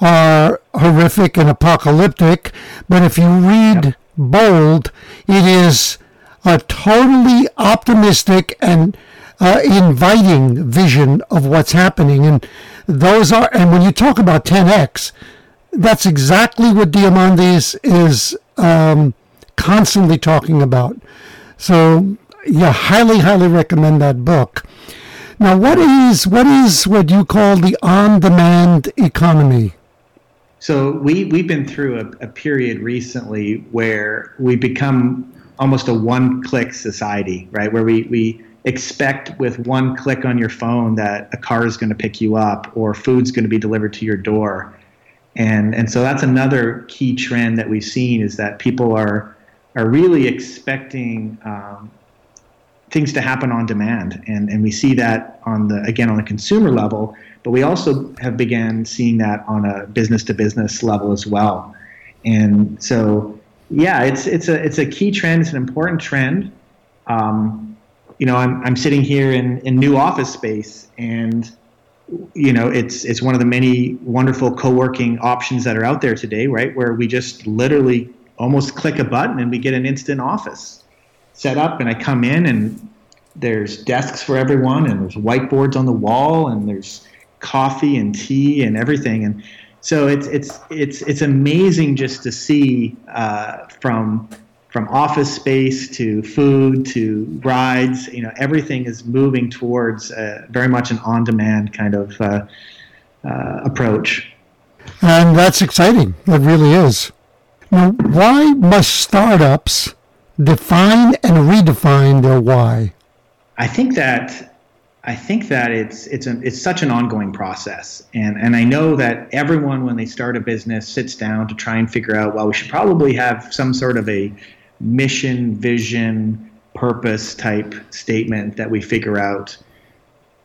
are horrific and apocalyptic, but if you read yep. Bold, it is a totally optimistic and uh, inviting vision of what's happening. And those are, and when you talk about 10x, that's exactly what Diamandis is um, constantly talking about. So, yeah, highly, highly recommend that book. Now, what is what is what you call the on-demand economy? So we we've been through a, a period recently where we become almost a one-click society, right? Where we we expect with one click on your phone that a car is going to pick you up or food's going to be delivered to your door and and so that's another key trend that we've seen is that people are are really expecting um, things to happen on demand, and and we see that on the again on the consumer level, but we also have began seeing that on a business to business level as well, and so yeah, it's it's a it's a key trend. It's an important trend. Um, you know, I'm I'm sitting here in in new office space and you know it's it's one of the many wonderful co-working options that are out there today right? Where we just literally almost click a button and we get an instant office set up and i come in and there's desks for everyone and there's whiteboards on the wall and there's coffee and tea and everything. And so it's it's it's it's amazing just to see uh, from from office space to food to rides, you know, everything is moving towards uh, very much an on-demand kind of uh, uh, approach. And that's exciting. It really is. Now, why must startups define and redefine their why? I think that I think that it's it's a, it's such an ongoing process, and and I know that everyone when they start a business sits down to try and figure out well we should probably have some sort of a mission, vision, purpose type statement that we figure out.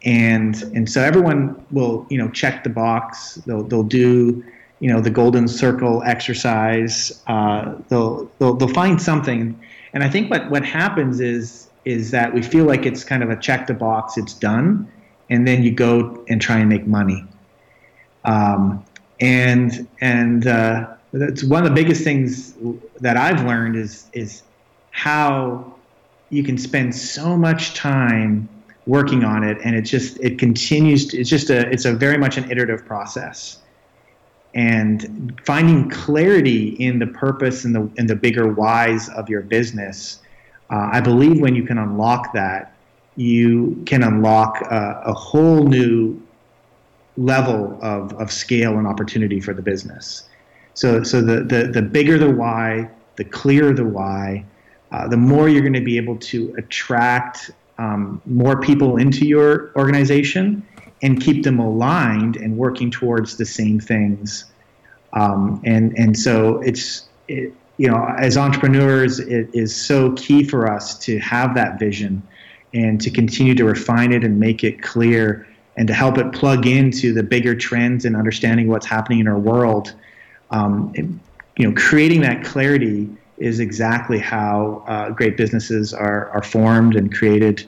And and so everyone will, you know, check the box. They'll they'll do, you know, the golden circle exercise. Uh, they'll, they'll they'll find something. And I think what what happens is is that we feel like it's kind of a check the box, it's done, and then you go and try and make money. Um, and and uh, it's one of the biggest things that I've learned is is how you can spend so much time working on it and it just it continues to, it's just a it's a very much an iterative process. And finding clarity in the purpose and the in the bigger whys of your business uh, i believe when you can unlock that you can unlock a, a whole new level of, of scale and opportunity for the business so, so the, the, the bigger the why, the clearer the why, uh, the more you're going to be able to attract um, more people into your organization and keep them aligned and working towards the same things. Um, and and so it's it, you know as entrepreneurs, it is so key for us to have that vision and to continue to refine it and make it clear and to help it plug into the bigger trends and understanding what's happening in our world. Um, you know, creating that clarity is exactly how uh, great businesses are are formed and created.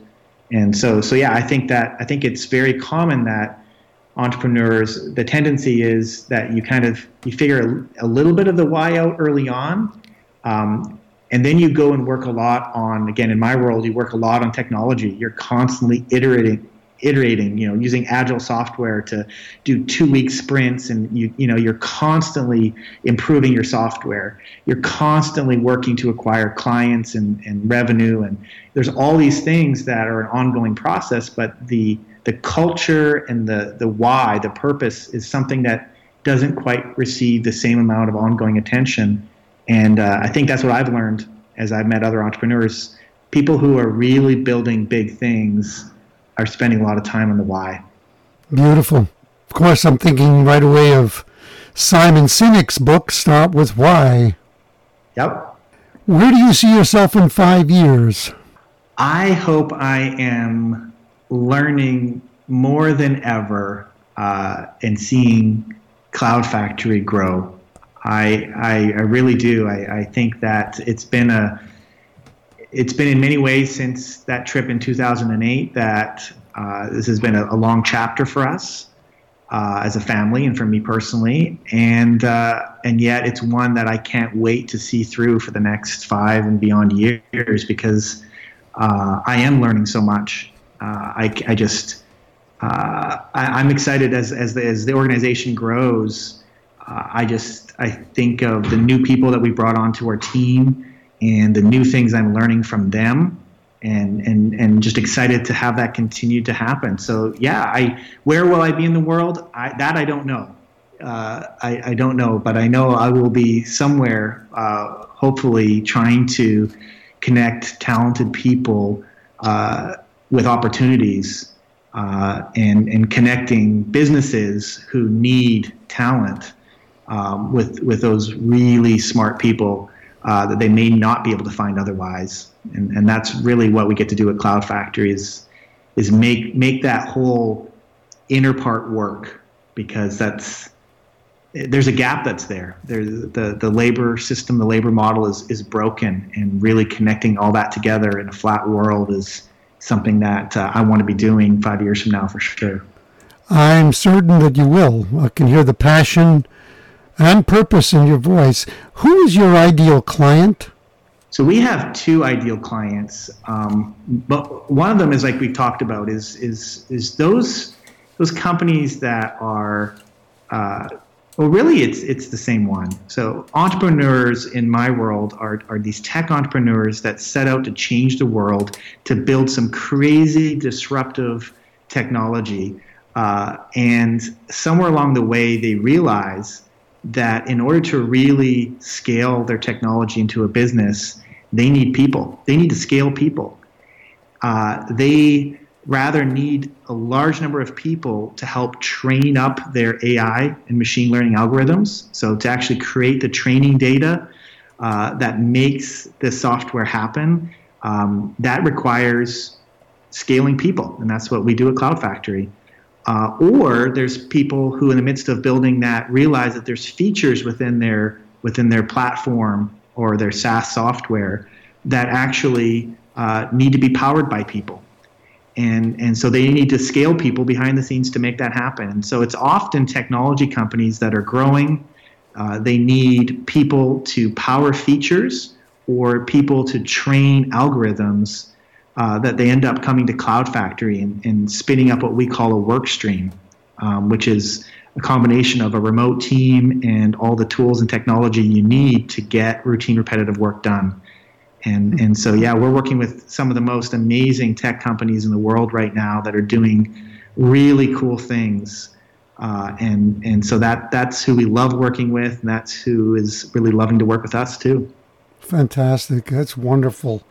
And so, so yeah, I think that I think it's very common that entrepreneurs the tendency is that you kind of you figure a, a little bit of the why out early on um, and then you go and work a lot on again in my world you work a lot on technology you're constantly iterating iterating you know using agile software to do two week sprints and you you know you're constantly improving your software. You're constantly working to acquire clients and, and revenue and there's all these things that are an ongoing process but the the culture and the the why the purpose is something that doesn't quite receive the same amount of ongoing attention. And uh, i think that's what i've learned as i've met other entrepreneurs. People who are really building big things are spending a lot of time on the why. Beautiful. Of course, I'm thinking right away of Simon Sinek's book, Start with Why. Yep. Where do you see yourself in five years? I hope I am learning more than ever uh, and seeing Cloud Factory grow. I, I, I really do. I, I think that it's been a it's been in many ways since that trip in 2008 that uh, this has been a, a, long chapter for us uh, as a family and for me personally, and uh, and yet it's one that I can't wait to see through for the next five and beyond years because uh, I am learning so much. Uh, I, I just uh, I, am excited as as the, as the organization grows. I just I think of the new people that we brought onto our team and the new things I'm learning from them and and and just excited to have that continue to happen. So yeah, I where will I be in the world? I, that I don't know. Uh, I, I don't know, but I know I will be somewhere, uh, hopefully trying to connect talented people uh, with opportunities uh, and and connecting businesses who need talent um, with with those really smart people uh, that they may not be able to find otherwise. And, and that's really what we get to do at Cloud Factory is, is make, make that whole inner part work because that's, there's a gap that's there. There's the, the labor system, the labor model is, is broken and really connecting all that together in a flat world is something that uh, I want to be doing five years from now for sure. I'm certain that you will. I can hear the passion and purpose in your voice. Who is your ideal client? So we have two ideal clients, um, but one of them is like we talked about is is is those those companies that are uh, well really it's it's the same one. So entrepreneurs in my world are are these tech entrepreneurs that set out to change the world to build some crazy disruptive technology, uh, and somewhere along the way they realize that in order to really scale their technology into a business, they need people. They need to scale people. Uh, they rather need a large number of people to help train up their AI and machine learning algorithms. So, to actually create the training data uh, that makes the software happen, um, that requires scaling people. And that's what we do at Cloud Factory. Uh, or there's people who, in the midst of building that, realize that there's features within their within their platform or their SaaS software that actually uh, need to be powered by people, and and so they need to scale people behind the scenes to make that happen. And so it's often technology companies that are growing. Uh, they need people to power features or people to train algorithms uh, that they end up coming to Cloud Factory and, and spinning up what we call a work stream, um, which is a combination of a remote team and all the tools and technology you need to get routine repetitive work done. And, and so, yeah, we're working with some of the most amazing tech companies in the world right now that are doing really cool things. Uh, and, and so that, that's who we love working with, and that's who is really loving to work with us too. Fantastic. That's wonderful.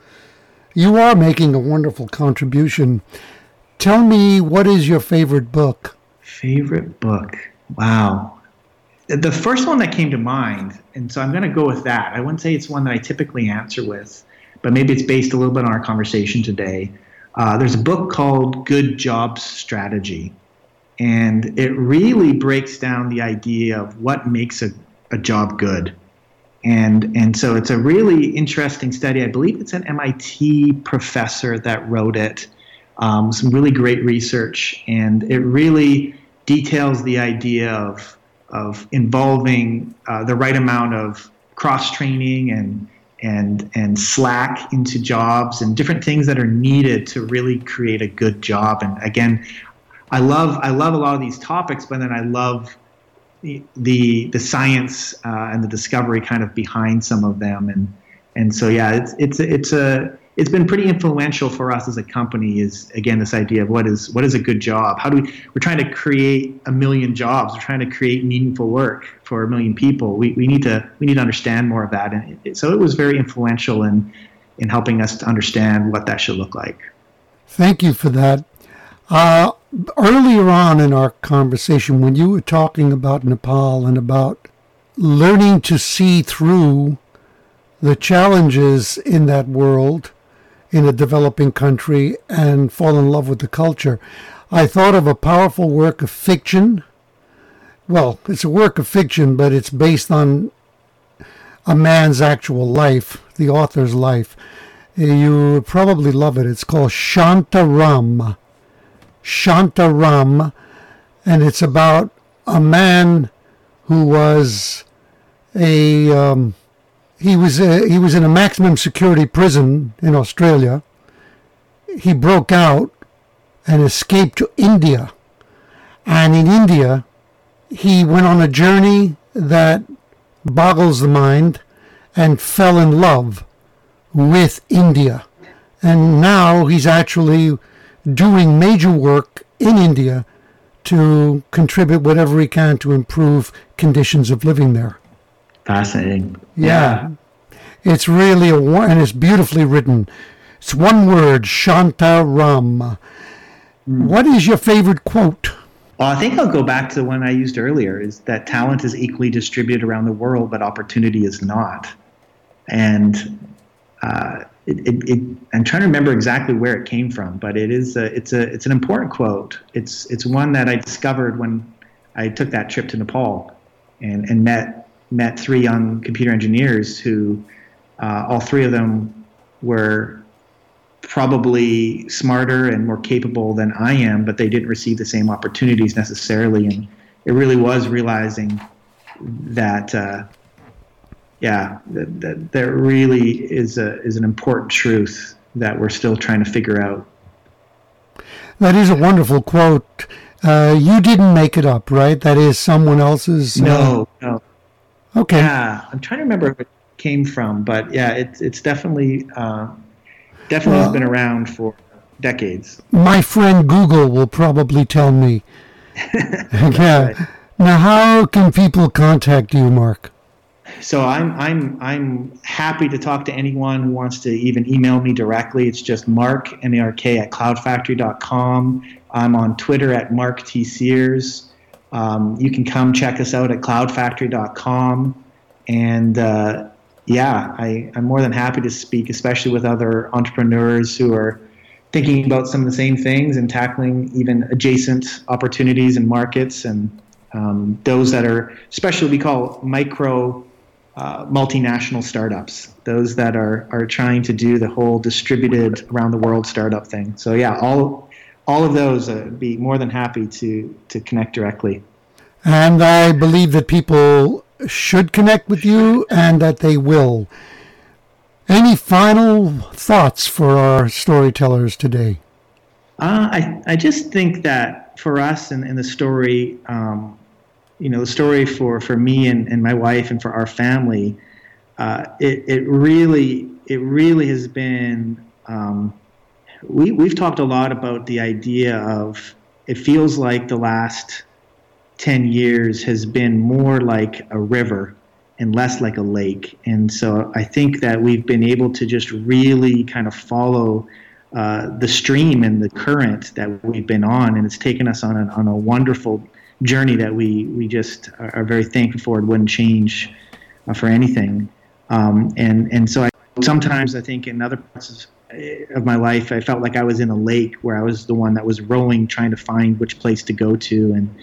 You are making a wonderful contribution. Tell me, what is your favorite book? Favorite book? Wow. The first one that came to mind, and so I'm going to go with that. I wouldn't say it's one that I typically answer with, but maybe it's based a little bit on our conversation today. Uh, there's a book called Good Jobs Strategy. and it really breaks down the idea of what makes a, a job good. And, and so it's a really interesting study. I believe it's an MIT professor that wrote it. Um, some really great research, and it really details the idea of, of involving uh, the right amount of cross training and and and slack into jobs and different things that are needed to really create a good job and again i love i love a lot of these topics but then i love the the, science uh, and the discovery kind of behind some of them. And and so yeah it's it's it's a it's been pretty influential for us as a company is again this idea of what is what is a good job? How do we we're trying to create a million jobs. We're trying to create meaningful work for a million people. We, we need to we need to understand more of that. And it, so it was very influential in in helping us to understand what that should look like. Thank you for that. Uh, earlier on in our conversation when you were talking about nepal and about learning to see through the challenges in that world in a developing country and fall in love with the culture. I thought of a powerful work of fiction. Well, it's a work of fiction, but it's based on a man's actual life, the author's life. You probably love it. It's called Shantaram. Shantaram. And it's about a man who was a um, he was uh, he was in a maximum security prison in Australia. He broke out and escaped to India. And in India, he went on a journey that boggles the mind and fell in love with India. And now he's actually doing major work in India to contribute whatever he can to improve conditions of living there. Fascinating. Yeah. yeah. It's really a and it's beautifully written. It's one word, Shantaram. Mm. What is your favorite quote? Well, I think I'll go back to the one I used earlier is that talent is equally distributed around the world, but opportunity is not. And uh, it, it, it, I'm trying to remember exactly where it came from, but it is a, it's a it's an important quote. It's it's one that I discovered when I took that trip to Nepal and, and met met three young computer engineers who uh, all three of them were probably smarter and more capable than I am, but they didn't receive the same opportunities necessarily. And it really was realizing that, uh, yeah, that, that there really is a is an important truth that we're still trying to figure out. That is a wonderful quote. Uh, you didn't make it up, right? That is someone else's. Uh, no, no. Okay. Yeah, I'm trying to remember where it came from, but yeah, it's it's definitely uh, definitely well, has been around for decades. My friend Google will probably tell me. yeah. Right. Now, how can people contact you, Mark? So I'm I'm I'm happy to talk to anyone who wants to even email me directly. It's just mark m a r k at cloudfactory.com. I'm on Twitter at Mark T Sears. Um, you can come check us out at cloudfactory.com. And uh, yeah, I, I'm more than happy to speak, especially with other entrepreneurs who are thinking about some of the same things and tackling even adjacent opportunities and markets and um, those that are, especially we call micro uh, multinational startups, those that are, are trying to do the whole distributed around the world startup thing. So yeah, all all of those, uh, be more than happy to to connect directly. And I believe that people should connect with you and that they will. Any final thoughts for our storytellers today? Uh, I, I just think that for us and, and the story, um, you know, the story for, for me and, and my wife and for our family, uh, it, it really it really has been um, we, we've talked a lot about the idea of it feels like the last 10 years has been more like a river and less like a lake. And so I think that we've been able to just really kind of follow uh, the stream and the current that we've been on. And it's taken us on a, on a wonderful journey that we, we just are, are very thankful for. It wouldn't change uh, for anything. Um, and, and so I, sometimes I think in other parts of my life, I felt like I was in a lake where I was the one that was rowing, trying to find which place to go to. And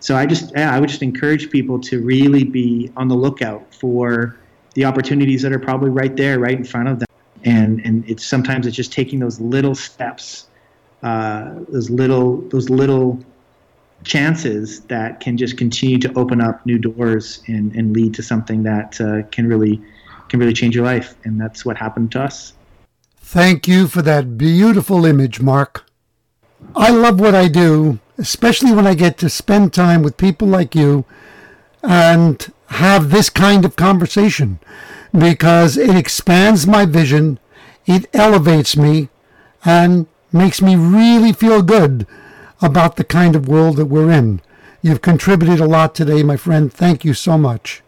so I just, yeah, I would just encourage people to really be on the lookout for the opportunities that are probably right there, right in front of them. And and it's sometimes it's just taking those little steps, uh, those little those little chances that can just continue to open up new doors and, and lead to something that uh, can really can really change your life. And that's what happened to us. Thank you for that beautiful image, Mark. I love what I do, especially when I get to spend time with people like you and have this kind of conversation because it expands my vision, it elevates me, and makes me really feel good about the kind of world that we're in. You've contributed a lot today, my friend. Thank you so much.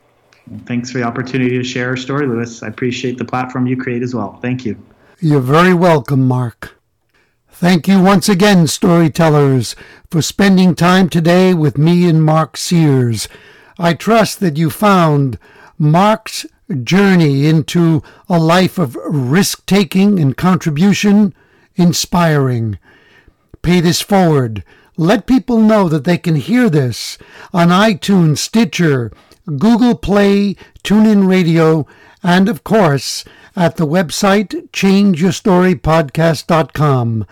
Thanks for the opportunity to share our story, Louis. I appreciate the platform you create as well. Thank you. You're very welcome, Mark. Thank you once again, storytellers, for spending time today with me and Mark Sears. I trust that you found Mark's journey into a life of risk taking and contribution inspiring. Pay this forward. Let people know that they can hear this on iTunes, Stitcher, Google Play, TuneIn Radio, and of course at the website changeyourstorypodcast.com.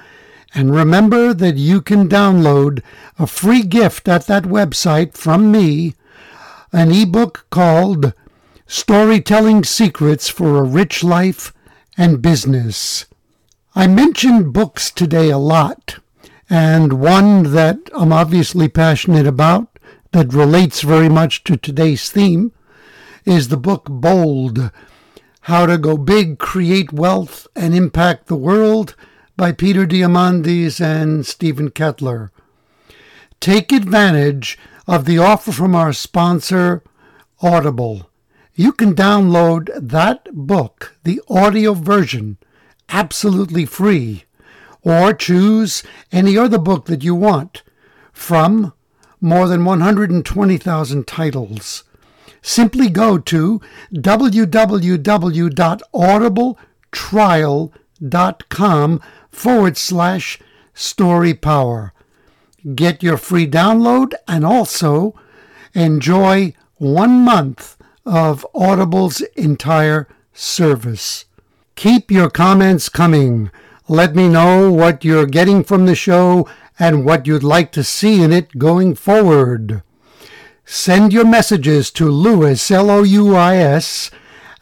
And remember that you can download a free gift at that website from me, an ebook called Storytelling Secrets for a Rich Life and Business. I mentioned books today a lot, and one that I'm obviously passionate about that relates very much to today's theme is the book Bold How to Go Big, Create Wealth, and Impact the World by Peter Diamandis and Steven Kotler. Take advantage of the offer from our sponsor, Audible. You can download that book, the audio version, absolutely free, or choose any other book that you want from more than 120,000 titles. Simply go to www.audibletrial.com forward slash story power. Get your free download and also enjoy one month of Audible's entire service. Keep your comments coming. Let me know what you're getting from the show and what you'd like to see in it going forward. Send your messages to Louis, L O U I S,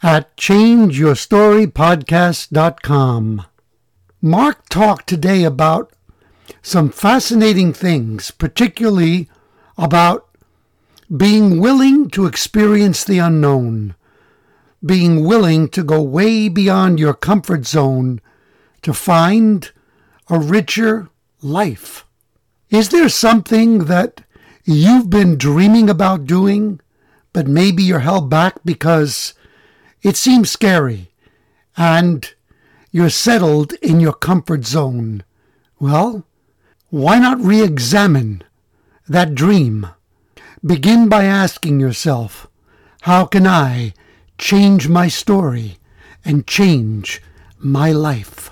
at changeyourstorypodcast.com. Mark talked today about some fascinating things, particularly about being willing to experience the unknown, being willing to go way beyond your comfort zone to find a richer life. Is there something that you've been dreaming about doing, but maybe you're held back because it seems scary and you're settled in your comfort zone? Well, why not re examine that dream? Begin by asking yourself, how can I change my story and change my life?